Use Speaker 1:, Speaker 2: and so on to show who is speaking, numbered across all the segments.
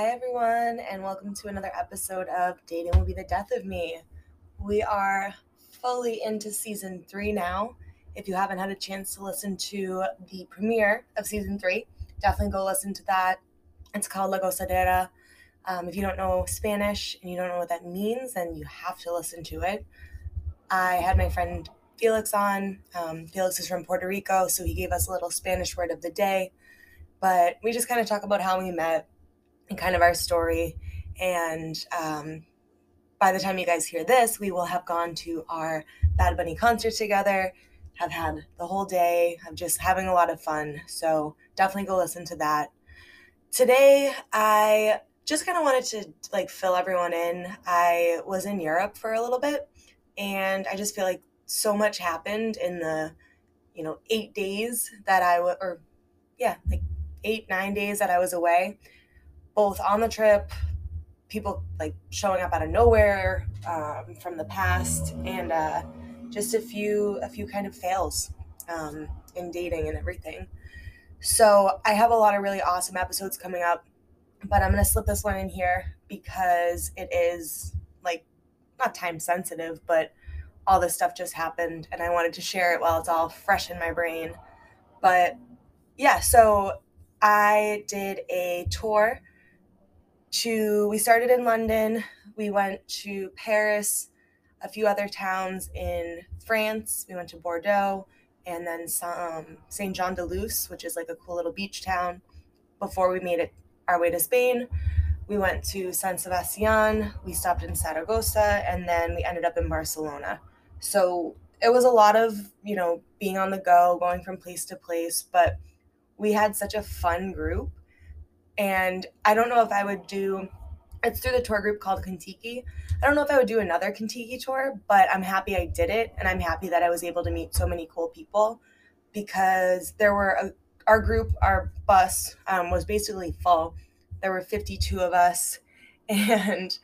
Speaker 1: Hi, everyone, and welcome to another episode of Dating Will Be the Death of Me. We are fully into season three now. If you haven't had a chance to listen to the premiere of season three, definitely go listen to that. It's called La Gozadera. Um, if you don't know Spanish and you don't know what that means, then you have to listen to it. I had my friend Felix on. Um, Felix is from Puerto Rico, so he gave us a little Spanish word of the day. But we just kind of talk about how we met and kind of our story. And um, by the time you guys hear this, we will have gone to our Bad Bunny concert together, have had the whole day of just having a lot of fun. So definitely go listen to that. Today, I just kind of wanted to like fill everyone in. I was in Europe for a little bit, and I just feel like so much happened in the, you know, eight days that I was, or yeah, like eight, nine days that I was away, both on the trip, people like showing up out of nowhere um, from the past, and uh, just a few, a few kind of fails um, in dating and everything. So I have a lot of really awesome episodes coming up, but I'm gonna slip this one in here because it is like not time sensitive, but all this stuff just happened and I wanted to share it while it's all fresh in my brain. But yeah, so I did a tour to, we started in London, we went to Paris, a few other towns in France, we went to Bordeaux, and then some Saint Jean de Luz, which is like a cool little beach town. Before we made it our way to Spain, we went to San Sebastian, we stopped in Saragossa, and then we ended up in Barcelona. So it was a lot of, you know, being on the go, going from place to place, but we had such a fun group. And I don't know if I would do it's through the tour group called Contiki. I don't know if I would do another Contiki tour, but I'm happy I did it and I'm happy that I was able to meet so many cool people because there were a, our group, our bus um, was basically full. There were 52 of us and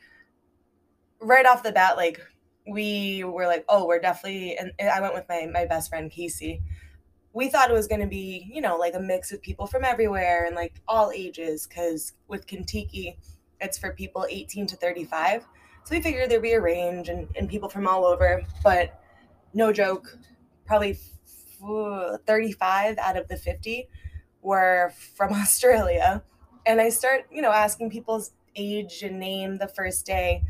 Speaker 1: right off the bat like we were like, oh, we're definitely, and I went with my, my best friend, Casey. We thought it was going to be, you know, like a mix of people from everywhere and like all ages, because with Contiki, it's for people 18 to 35. So we figured there'd be a range and, and people from all over. But no joke, probably 35 out of the 50 were from Australia. And I start, you know, asking people's age and name the first day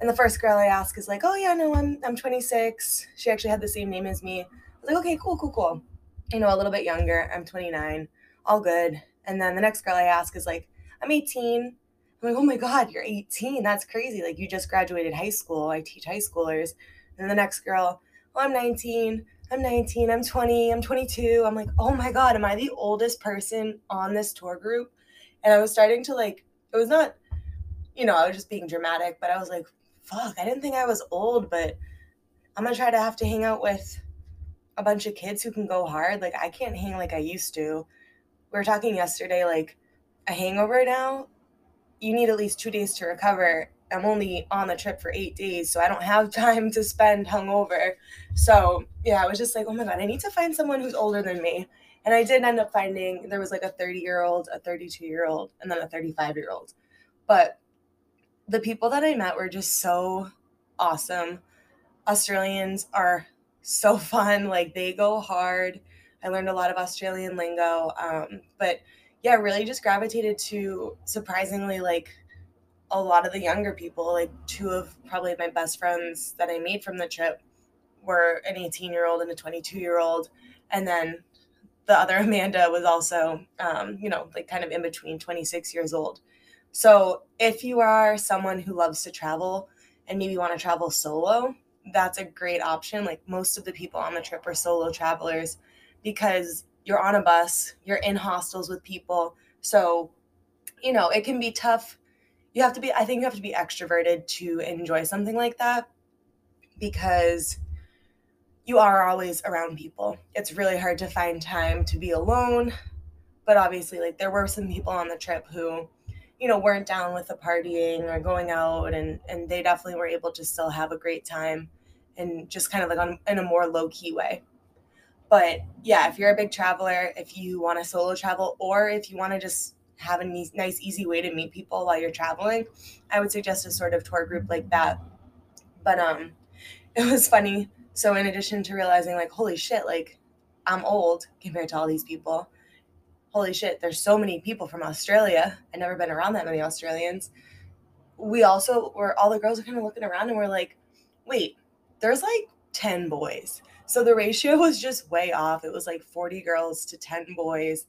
Speaker 1: and the first girl I ask is like, "Oh yeah, no, I'm I'm 26." She actually had the same name as me. I was like, "Okay, cool, cool, cool." You know, a little bit younger. I'm 29. All good. And then the next girl I ask is like, "I'm 18." I'm like, "Oh my god, you're 18. That's crazy. Like you just graduated high school. I teach high schoolers." And the next girl, "Oh, I'm 19." I'm 19, I'm 20, I'm 22. I'm like, oh my God, am I the oldest person on this tour group? And I was starting to like, it was not, you know, I was just being dramatic, but I was like, fuck, I didn't think I was old, but I'm gonna try to have to hang out with a bunch of kids who can go hard. Like I can't hang like I used to. We were talking yesterday, like a hangover now, you need at least two days to recover. I'm only on the trip for eight days, so I don't have time to spend hungover. So yeah, I was just like, oh my god, I need to find someone who's older than me. And I did end up finding there was like a 30 year old, a 32 year old, and then a 35 year old. But the people that I met were just so awesome. Australians are so fun. Like they go hard. I learned a lot of Australian lingo. Um, but yeah, really just gravitated to surprisingly like a lot of the younger people. Like two of probably my best friends that I made from the trip were an 18 year old and a 22 year old. And then the other Amanda was also, um, you know, like kind of in between 26 years old. So if you are someone who loves to travel and maybe want to travel solo, that's a great option. Like most of the people on the trip are solo travelers because you're on a bus, you're in hostels with people. So, you know, it can be tough. You have to be, I think you have to be extroverted to enjoy something like that because you are always around people. It's really hard to find time to be alone. But obviously, like, there were some people on the trip who you know weren't down with the partying or going out and and they definitely were able to still have a great time and just kind of like on in a more low key way but yeah if you're a big traveler if you want to solo travel or if you want to just have a nice, easy way to meet people while you're traveling, I would suggest a sort of tour group like that. But um, it was funny. So in addition to realizing like, holy shit, like I'm old compared to all these people. Holy shit, there's so many people from Australia. I've never been around that many Australians. We also were all the girls are kind of looking around and we're like, wait, there's like 10 boys. So the ratio was just way off. It was like 40 girls to 10 boys.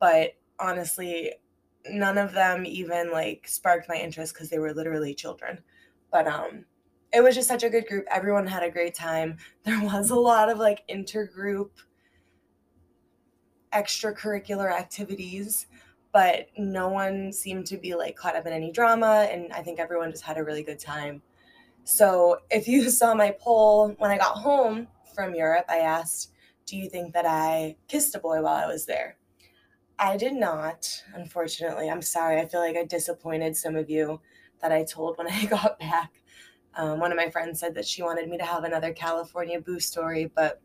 Speaker 1: But honestly, none of them even like sparked my interest because they were literally children. But um it was just such a good group. Everyone had a great time. There was a lot of like intergroup extracurricular activities, but no one seemed to be like caught up in any drama and I think everyone just had a really good time. So, if you saw my poll when I got home from Europe, I asked, "Do you think that I kissed a boy while I was there?" I did not, unfortunately. I'm sorry. I feel like I disappointed some of you that I told when I got back. Um, one of my friends said that she wanted me to have another California boo story, but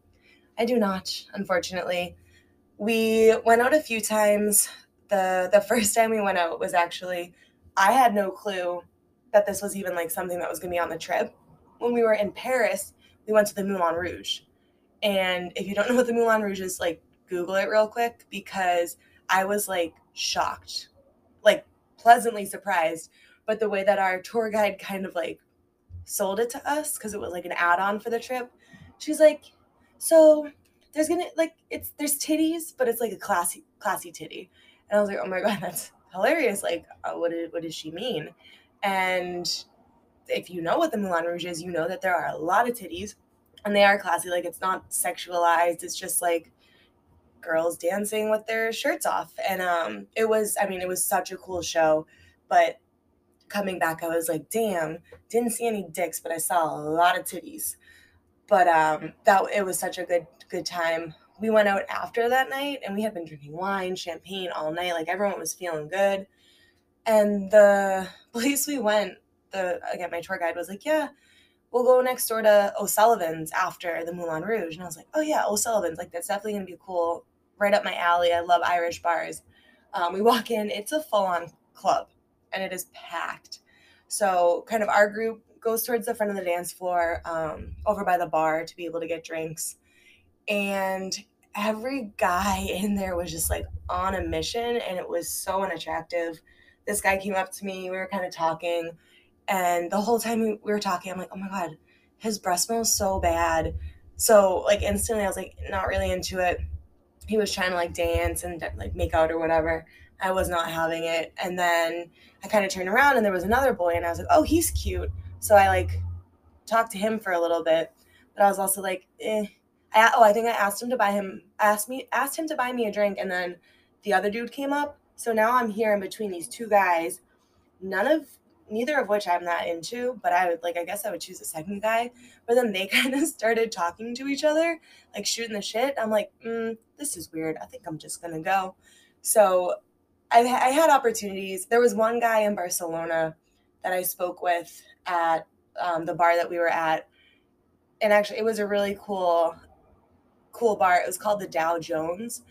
Speaker 1: I do not, unfortunately. We went out a few times. The the first time we went out was actually I had no clue that this was even like something that was going to be on the trip. When we were in Paris, we went to the Moulin Rouge. And if you don't know what the Moulin Rouge is, like Google it real quick because I was like shocked, like pleasantly surprised. But the way that our tour guide kind of like sold it to us, because it was like an add on for the trip, she's like, so there's gonna like it's there's titties, but it's like a classy classy titty. And I was like, oh my god, that's hilarious. Like, uh, what did what does she mean? And if you know what the Moulin Rouge is, you know that there are a lot of titties, and they are classy. Like, it's not sexualized. It's just like girls dancing with their shirts off. And um, it was, I mean, it was such a cool show. But coming back, I was like, damn, didn't see any dicks, but I saw a lot of titties. But um, that it was such a good good time. We went out after that night, and we had been drinking wine, champagne all night. Like everyone was feeling good. And the place we went, the again, my tour guide was like, yeah, we'll go next door to O'Sullivan's after the Moulin Rouge. And I was like, oh yeah, O'Sullivan's. Like that's definitely gonna be cool right up my alley. I love Irish bars. Um, we walk in, it's a full on club and it is packed. So, kind of our group goes towards the front of the dance floor um, over by the bar to be able to get drinks. And every guy in there was just like on a mission and it was so unattractive. This guy came up to me, we were kind of talking, and the whole time we were talking, I'm like, oh my God, his breath smells so bad. So, like, instantly, I was like, not really into it he was trying to like dance and like make out or whatever. I was not having it. And then I kind of turned around and there was another boy and I was like, oh, he's cute. So I like talked to him for a little bit, but I was also like, eh. I, oh, I think I asked him to buy him, asked me, asked him to buy me a drink. And then the other dude came up. So now I'm here in between these two guys. None of neither of which I'm not into, but I would like I guess I would choose a second guy. But then they kind of started talking to each other, like shooting the shit. I'm like, mm, this is weird. I think I'm just gonna go. So I, I had opportunities. There was one guy in Barcelona that I spoke with at um, the bar that we were at, and actually it was a really cool, cool bar. It was called the Dow Jones,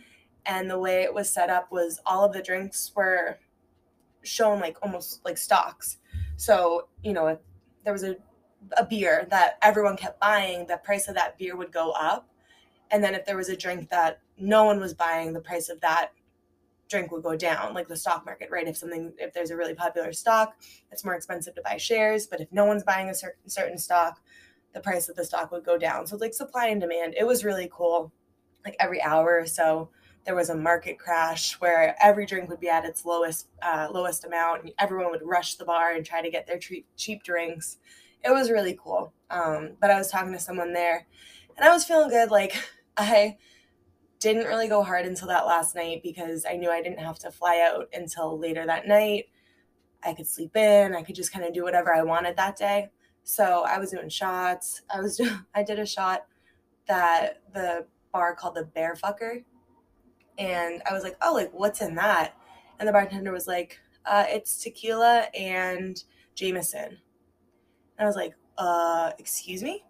Speaker 1: and the way it was set up was all of the drinks were shown like almost like stocks so, you know, there was a, a beer that everyone kept buying, the price of that beer would go up. And then if there was a drink that no one was buying, the price of that drink would go down, like the stock market, right? If something, if there's a really popular stock, it's more expensive to buy shares. But if no one's buying a certain certain stock, the price of the stock would go down. So like supply and demand. It was really cool. Like every hour or so, there was a market crash where every drink would be at its lowest uh, lowest amount and everyone would rush the bar and try to get their cheap drinks it was really cool um, but i was talking to someone there and i was feeling good like i didn't really go hard until that last night because i knew i didn't have to fly out until later that night i could sleep in i could just kind of do whatever i wanted that day so i was doing shots i was doing, i did a shot that the bar called the bear fucker and I was like, oh, like what's in that? And the bartender was like, uh, it's tequila and Jameson. And I was like, uh, excuse me?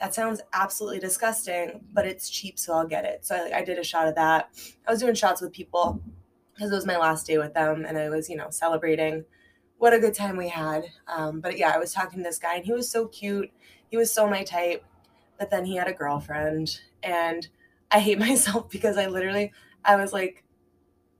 Speaker 1: That sounds absolutely disgusting, but it's cheap, so I'll get it. So I, I did a shot of that. I was doing shots with people because it was my last day with them and I was, you know, celebrating what a good time we had. Um, but yeah, I was talking to this guy and he was so cute. He was so my type. But then he had a girlfriend and I hate myself because I literally, I was like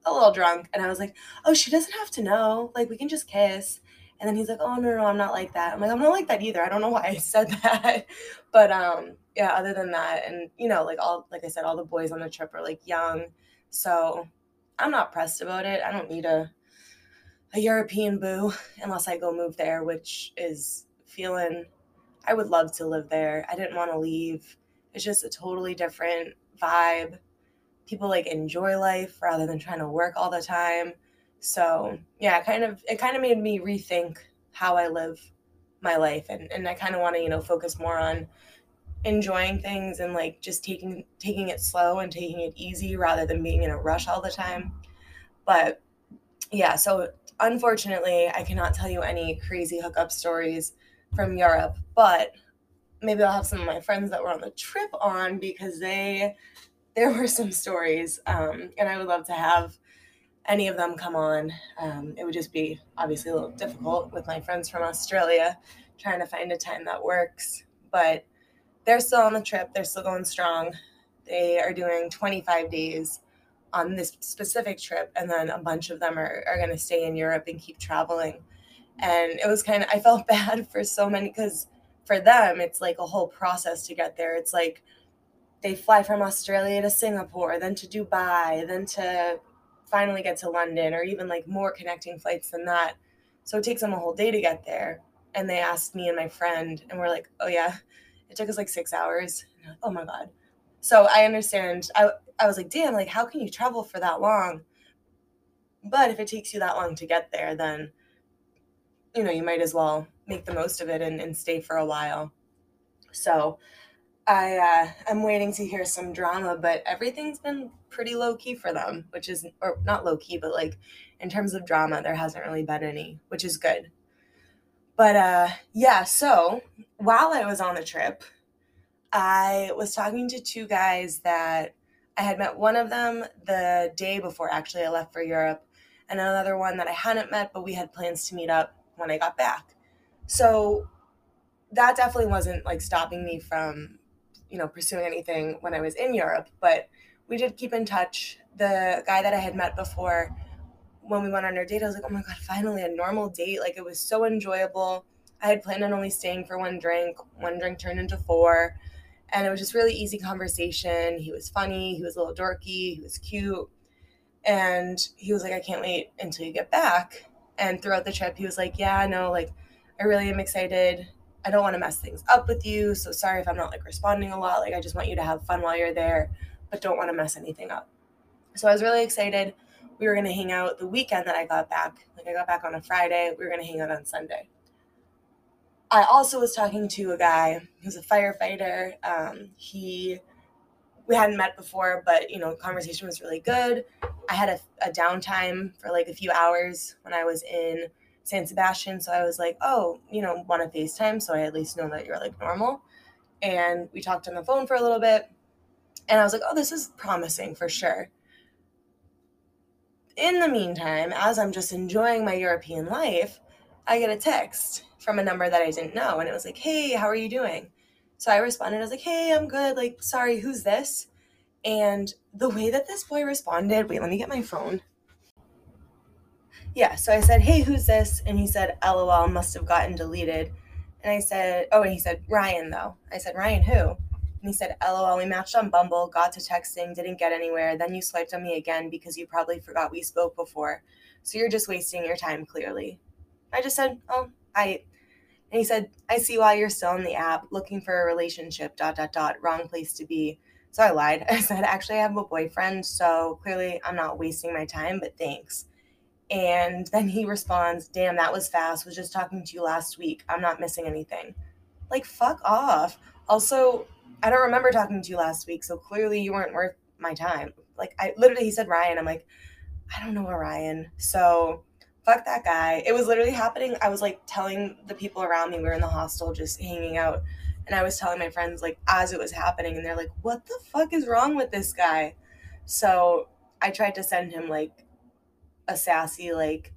Speaker 1: a little drunk and I was like, oh, she doesn't have to know. Like, we can just kiss. And then he's like, oh, no, no, I'm not like that. I'm like, I'm not like that either. I don't know why I said that. but um, yeah, other than that, and you know, like all, like I said, all the boys on the trip are like young. So I'm not pressed about it. I don't need a a European boo unless I go move there, which is feeling I would love to live there. I didn't want to leave. It's just a totally different vibe. People like enjoy life rather than trying to work all the time. So yeah, kind of it kind of made me rethink how I live my life and, and I kind of want to, you know, focus more on enjoying things and like just taking taking it slow and taking it easy rather than being in a rush all the time. But yeah, so unfortunately, I cannot tell you any crazy hookup stories from Europe, but maybe I'll have some of my friends that were on the trip on because they there were some stories, um, and I would love to have any of them come on. Um, it would just be obviously a little difficult with my friends from Australia trying to find a time that works, but they're still on the trip. They're still going strong. They are doing 25 days on this specific trip, and then a bunch of them are, are going to stay in Europe and keep traveling. And it was kind of, I felt bad for so many because for them, it's like a whole process to get there. It's like they fly from Australia to Singapore, then to Dubai, then to finally get to London, or even like more connecting flights than that. So it takes them a whole day to get there. And they asked me and my friend, and we're like, oh, yeah, it took us like six hours. Oh my God. So I understand. I, I was like, damn, like, how can you travel for that long? But if it takes you that long to get there, then, you know, you might as well make the most of it and, and stay for a while. So I, uh, I'm waiting to hear some drama, but everything's been pretty low key for them, which is, or not low key, but like in terms of drama, there hasn't really been any, which is good. But uh, yeah, so while I was on the trip, I was talking to two guys that I had met one of them the day before actually I left for Europe, and another one that I hadn't met, but we had plans to meet up when I got back. So that definitely wasn't like stopping me from, you know, pursuing anything when I was in Europe, but we did keep in touch. The guy that I had met before, when we went on our date, I was like, oh my God, finally a normal date. Like it was so enjoyable. I had planned on only staying for one drink. One drink turned into four and it was just really easy conversation. He was funny, he was a little dorky, he was cute. And he was like, I can't wait until you get back. And throughout the trip, he was like, Yeah, no, like, I really am excited. I don't want to mess things up with you. So sorry if I'm not like responding a lot. Like, I just want you to have fun while you're there, but don't want to mess anything up. So I was really excited. We were going to hang out the weekend that I got back. Like, I got back on a Friday. We were going to hang out on Sunday. I also was talking to a guy who's a firefighter. Um, he we hadn't met before, but you know, conversation was really good. I had a, a downtime for like a few hours when I was in San Sebastian, so I was like, oh, you know, want to FaceTime, so I at least know that you're like normal. And we talked on the phone for a little bit, and I was like, oh, this is promising for sure. In the meantime, as I'm just enjoying my European life, I get a text from a number that I didn't know. And it was like, hey, how are you doing? So I responded, I was like, hey, I'm good. Like, sorry, who's this? And the way that this boy responded, wait, let me get my phone. Yeah, so I said, hey, who's this? And he said, lol, must have gotten deleted. And I said, oh, and he said, Ryan, though. I said, Ryan, who? And he said, lol, we matched on Bumble, got to texting, didn't get anywhere. Then you swiped on me again because you probably forgot we spoke before. So you're just wasting your time, clearly. I just said, oh, I and he said, I see why you're still in the app looking for a relationship, dot, dot, dot, wrong place to be. So I lied. I said, actually, I have a boyfriend. So clearly I'm not wasting my time, but thanks. And then he responds, damn, that was fast. Was just talking to you last week. I'm not missing anything. Like, fuck off. Also, I don't remember talking to you last week. So clearly you weren't worth my time. Like, I literally, he said Ryan. I'm like, I don't know a Ryan. So fuck that guy. It was literally happening. I was like telling the people around me, we were in the hostel just hanging out. And I was telling my friends, like, as it was happening, and they're like, what the fuck is wrong with this guy? So I tried to send him, like, a sassy, like,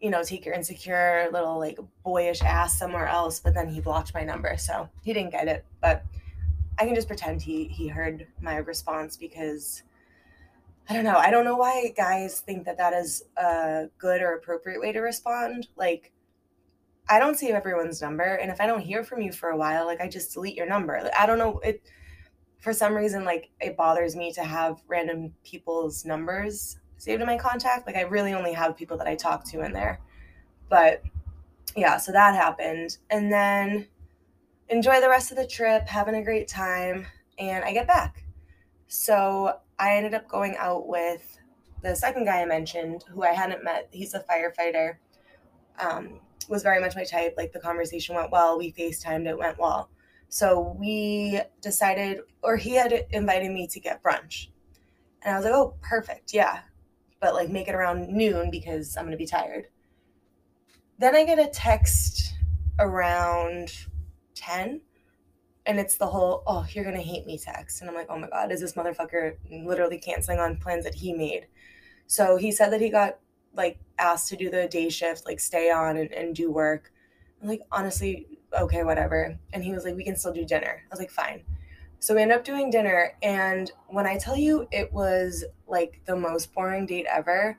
Speaker 1: you know, take your insecure little like boyish ass somewhere else, but then he blocked my number. So he didn't get it. But I can just pretend he he heard my response because I don't know. I don't know why guys think that that is a good or appropriate way to respond. Like I don't save everyone's number and if I don't hear from you for a while, like I just delete your number. I don't know it for some reason like it bothers me to have random people's numbers saved in my contact. Like I really only have people that I talk to in there. But yeah, so that happened. And then enjoy the rest of the trip, having a great time, and I get back. So I ended up going out with the second guy I mentioned, who I hadn't met. He's a firefighter. Um, was very much my type. Like the conversation went well. We FaceTimed, it went well. So we decided, or he had invited me to get brunch. And I was like, oh, perfect. Yeah but like make it around noon because I'm going to be tired. Then I get a text around 10 and it's the whole, oh, you're to hate me text. And I'm like, oh my God, is this motherfucker literally canceling on plans that he made? So he said that he got like asked to do the day shift, like stay on and, and do work. I'm like, honestly, okay, whatever. And he was like, we can still do dinner. I was like, fine. So we ended up doing dinner. And when I tell you it was like the most boring date ever,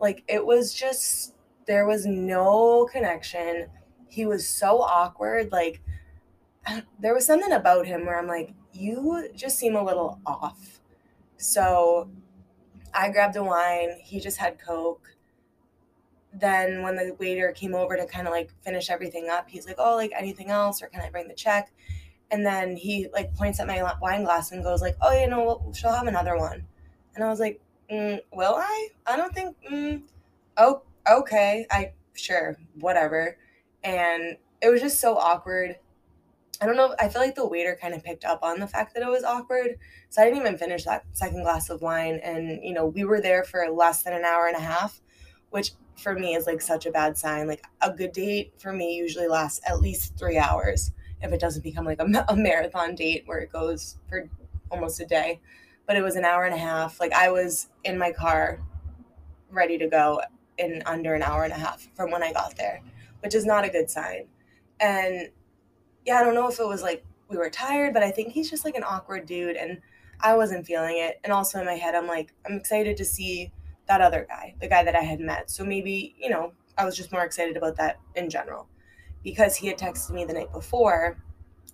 Speaker 1: like it was just, there was no connection. He was so awkward. Like there was something about him where I'm like, you just seem a little off. So I grabbed a wine. He just had Coke. Then when the waiter came over to kind of like finish everything up, he's like, oh, like anything else? Or can I bring the check? And then he like points at my wine glass and goes like, "Oh, you know, she'll have another one." And I was like, mm, "Will I? I don't think." Mm, oh, okay. I sure, whatever. And it was just so awkward. I don't know. I feel like the waiter kind of picked up on the fact that it was awkward. So I didn't even finish that second glass of wine. And, you know, we were there for less than an hour and a half, which for me is like such a bad sign. Like a good date for me usually lasts at least three hours if it doesn't become like a, a marathon date where it goes for almost a day. But it was an hour and a half. Like I was in my car ready to go in under an hour and a half from when I got there, which is not a good sign. And yeah, I don't know if it was like we were tired, but I think he's just like an awkward dude and I wasn't feeling it. And also in my head, I'm like, I'm excited to see that other guy, the guy that I had met. So maybe, you know, I was just more excited about that in general because he had texted me the night before,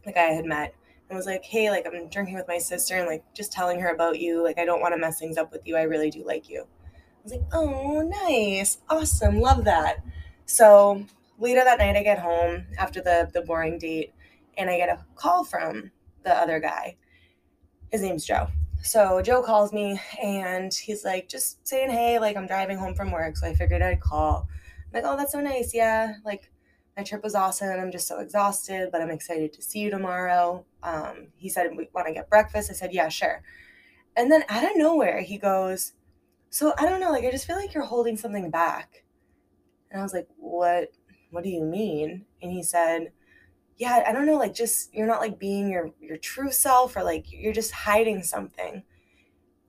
Speaker 1: the guy I had met, and was like, hey, like I'm drinking with my sister and like just telling her about you. Like I don't want to mess things up with you. I really do like you. I was like, oh, nice. Awesome. Love that. So later that night I get home after the the boring date and I get a call from the other guy. His name's Joe. So Joe calls me and he's like, just saying, hey, like I'm driving home from work. So I figured I'd call. I'm like, oh, that's so nice. Yeah. Like my trip was awesome. I'm just so exhausted, but I'm excited to see you tomorrow. Um, he said, we want to get breakfast. I said, yeah, sure. And then out of nowhere, he goes, so I don't know, like, I just feel like you're holding something back. And I was like, what, what do you mean? And he said, yeah, I don't know, like, just, you're not like being your, your true self or like, you're just hiding something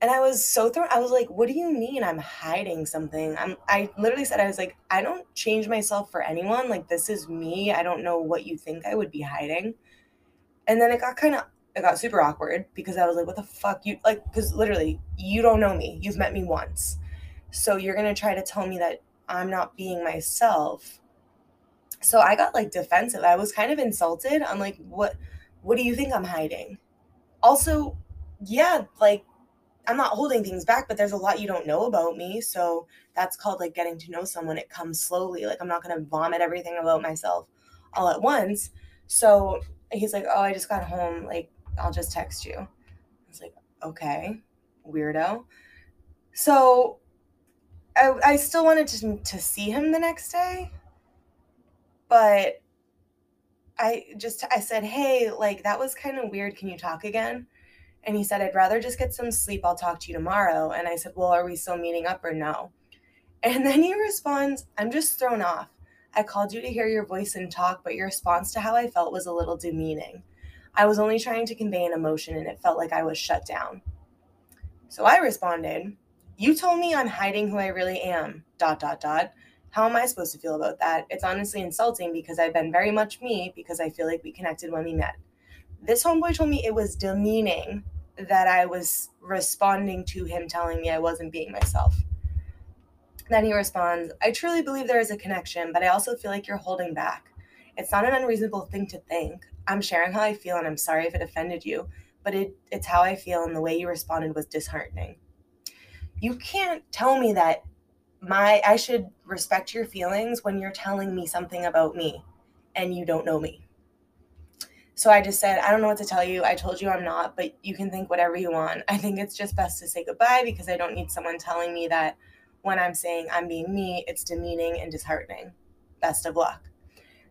Speaker 1: and I was so thrown. I was like, "What do you mean I'm hiding something?" I'm. I literally said, "I was like, I don't change myself for anyone. Like this is me. I don't know what you think I would be hiding." And then it got kind of, it got super awkward because I was like, "What the fuck you like?" Because literally, you don't know me. You've met me once, so you're gonna try to tell me that I'm not being myself. So I got like defensive. I was kind of insulted. I'm like, "What? What do you think I'm hiding?" Also, yeah, like I'm not holding things back, but there's a lot you don't know about me. So that's called like getting to know someone. It comes slowly. Like I'm not going to vomit everything about myself all at once. So he's like, Oh, I just got home. Like, I'll just text you. I was like, Okay, weirdo. So I, I still wanted to, to see him the next day, but I just, I said, Hey, like that was kind of weird. Can you talk again? And he said, I'd rather just get some sleep. I'll talk to you tomorrow. And I said, Well, are we still meeting up or no? And then he responds, I'm just thrown off. I called you to hear your voice and talk, but your response to how I felt was a little demeaning. I was only trying to convey an emotion and it felt like I was shut down. So I responded, You told me I'm hiding who I really am. Dot dot dot. How am I supposed to feel about that? It's honestly insulting because I've been very much me because I feel like we connected when we met. This homeboy told me it was demeaning that I was responding to him telling me I wasn't being myself. Then he responds, I truly believe there is a connection, but I also feel like you're holding back. It's not an unreasonable thing to think. I'm sharing how I feel and I'm sorry if it offended you, but it, it's how I feel and the way you responded was disheartening. You can't tell me that my I should respect your feelings when you're telling me something about me and you don't know me. So I just said, I don't know what to tell you. I told you I'm not, but you can think whatever you want. I think it's just best to say goodbye because I don't need someone telling me that when I'm saying I'm being me, it's demeaning and disheartening. Best of luck.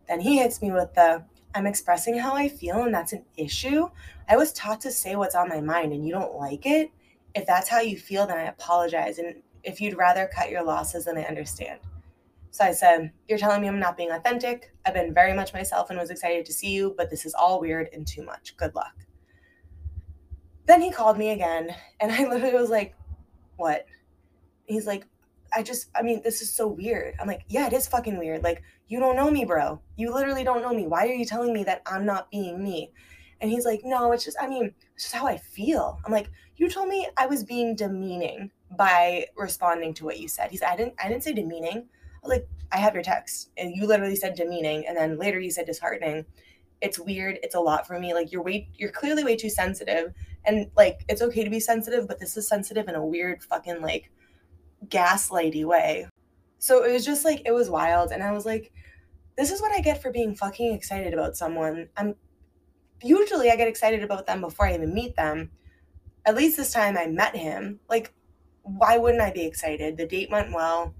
Speaker 1: Then he hits me with the I'm expressing how I feel and that's an issue. I was taught to say what's on my mind and you don't like it. If that's how you feel, then I apologize. And if you'd rather cut your losses, then I understand. So I said, You're telling me I'm not being authentic. I've been very much myself and was excited to see you, but this is all weird and too much. Good luck. Then he called me again, and I literally was like, What? He's like, I just, I mean, this is so weird. I'm like, Yeah, it is fucking weird. Like, you don't know me, bro. You literally don't know me. Why are you telling me that I'm not being me? And he's like, No, it's just, I mean, it's just how I feel. I'm like, You told me I was being demeaning by responding to what you said. He said, I didn't I didn't say demeaning. I like, I have your text. And you literally said demeaning and then later you said disheartening. It's weird. It's a lot for me. Like you're way you're clearly way too sensitive. And like it's okay to be sensitive, but this is sensitive in a weird fucking like gaslighty way. So it was just like it was wild. And I was like, this is what I get for being fucking excited about someone. I'm usually I get excited about them before I even meet them. At least this time I met him. Like why wouldn't I be excited? The date went well.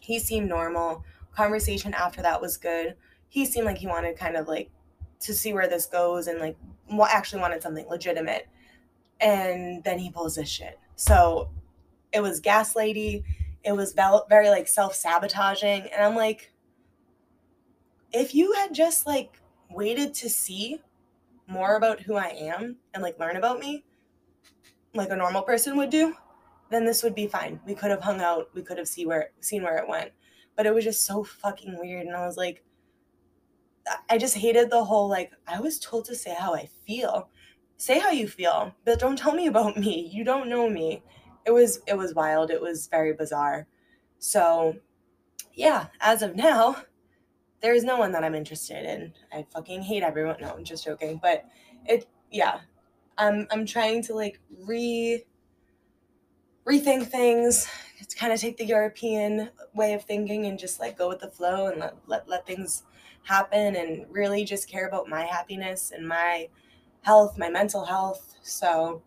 Speaker 1: He seemed normal. Conversation after that was good. He seemed like he wanted kind of like to see where this goes and like actually wanted something legitimate. And then he pulls this shit. So it was gaslighty. It was very like self sabotaging. And I'm like, if you had just like waited to see more about who I am and like learn about me, like a normal person would do, then this would be fine. We could have hung out. We could have see where seen where it went. But it was just so fucking weird. And I was like, I just hated the whole like I was told to say how I feel. Say how you feel, but don't tell me about me. You don't know me. It was it was wild. It was very bizarre. So, yeah, as of now, there is no one that I'm interested in. I fucking hate everyone. No, I'm just joking. But it yeah. I'm I'm trying to like re rethink things kind of take the European way of thinking and just like go with the flow and let, let, let things happen and really just care about my happiness and my health, my mental health. So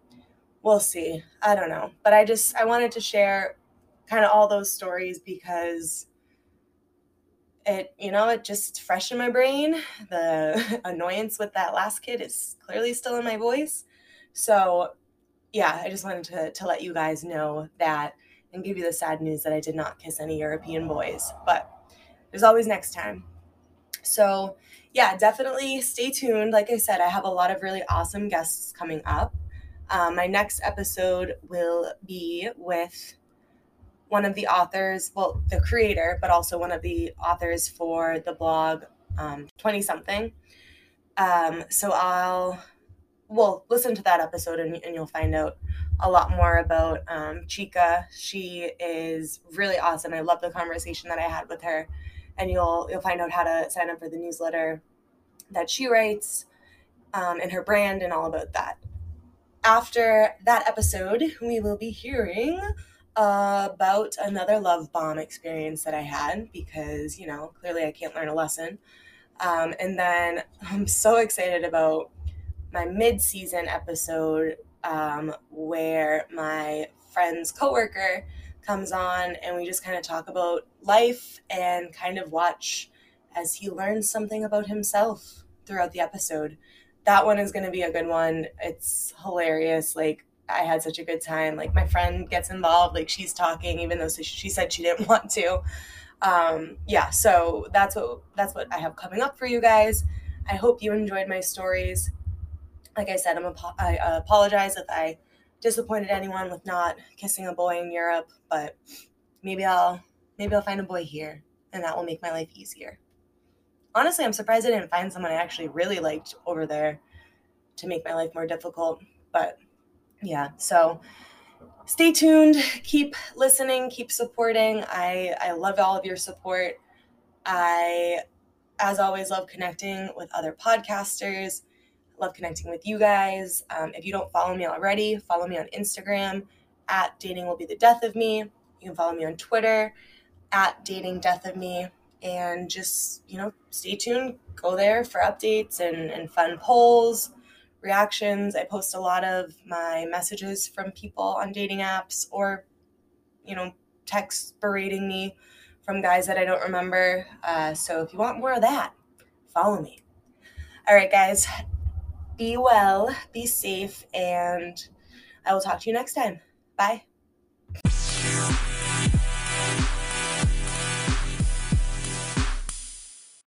Speaker 1: we'll see. I don't know. But I just, I wanted to share kind of all those stories because it, you know, it just fresh in my brain. The annoyance with that last kid is clearly still in my voice. So yeah, I just wanted to, to let you guys know that and give you the sad news that I did not kiss any European boys. But there's always next time. So, yeah, definitely stay tuned. Like I said, I have a lot of really awesome guests coming up. Um, my next episode will be with one of the authors, well, the creator, but also one of the authors for the blog 20 um, something. Um, so I'll well, listen to that episode and, and you'll find out a lot more about um, Chica. She is really awesome. I love the conversation that I had with her, and you'll you'll find out how to sign up for the newsletter that she writes um, and her brand and all about that. After that episode, we will be hearing about another love bomb experience that I had because you know clearly I can't learn a lesson. Um, and then I'm so excited about my mid-season episode um, where my friend's coworker comes on and we just kind of talk about life and kind of watch as he learns something about himself throughout the episode. That one is going to be a good one. It's hilarious. Like I had such a good time. Like my friend gets involved, like she's talking even though she said she didn't want to. Um, yeah, so that's what that's what I have coming up for you guys. I hope you enjoyed my stories like I said, I'm I apologize if I disappointed anyone with not kissing a boy in Europe, but maybe I'll maybe I'll find a boy here and that will make my life easier. Honestly, I'm surprised I didn't find someone I actually really liked over there to make my life more difficult, but yeah, so stay tuned, keep listening, keep supporting. I I love all of your support. I as always love connecting with other podcasters Love connecting with you guys. Um, if you don't follow me already, follow me on Instagram at dating will be the death of me. You can follow me on Twitter at dating death of me. And just, you know, stay tuned. Go there for updates and, and fun polls, reactions. I post a lot of my messages from people on dating apps or, you know, texts berating me from guys that I don't remember. Uh, so if you want more of that, follow me. All right, guys be well, be safe, and I will talk to you next time. Bye.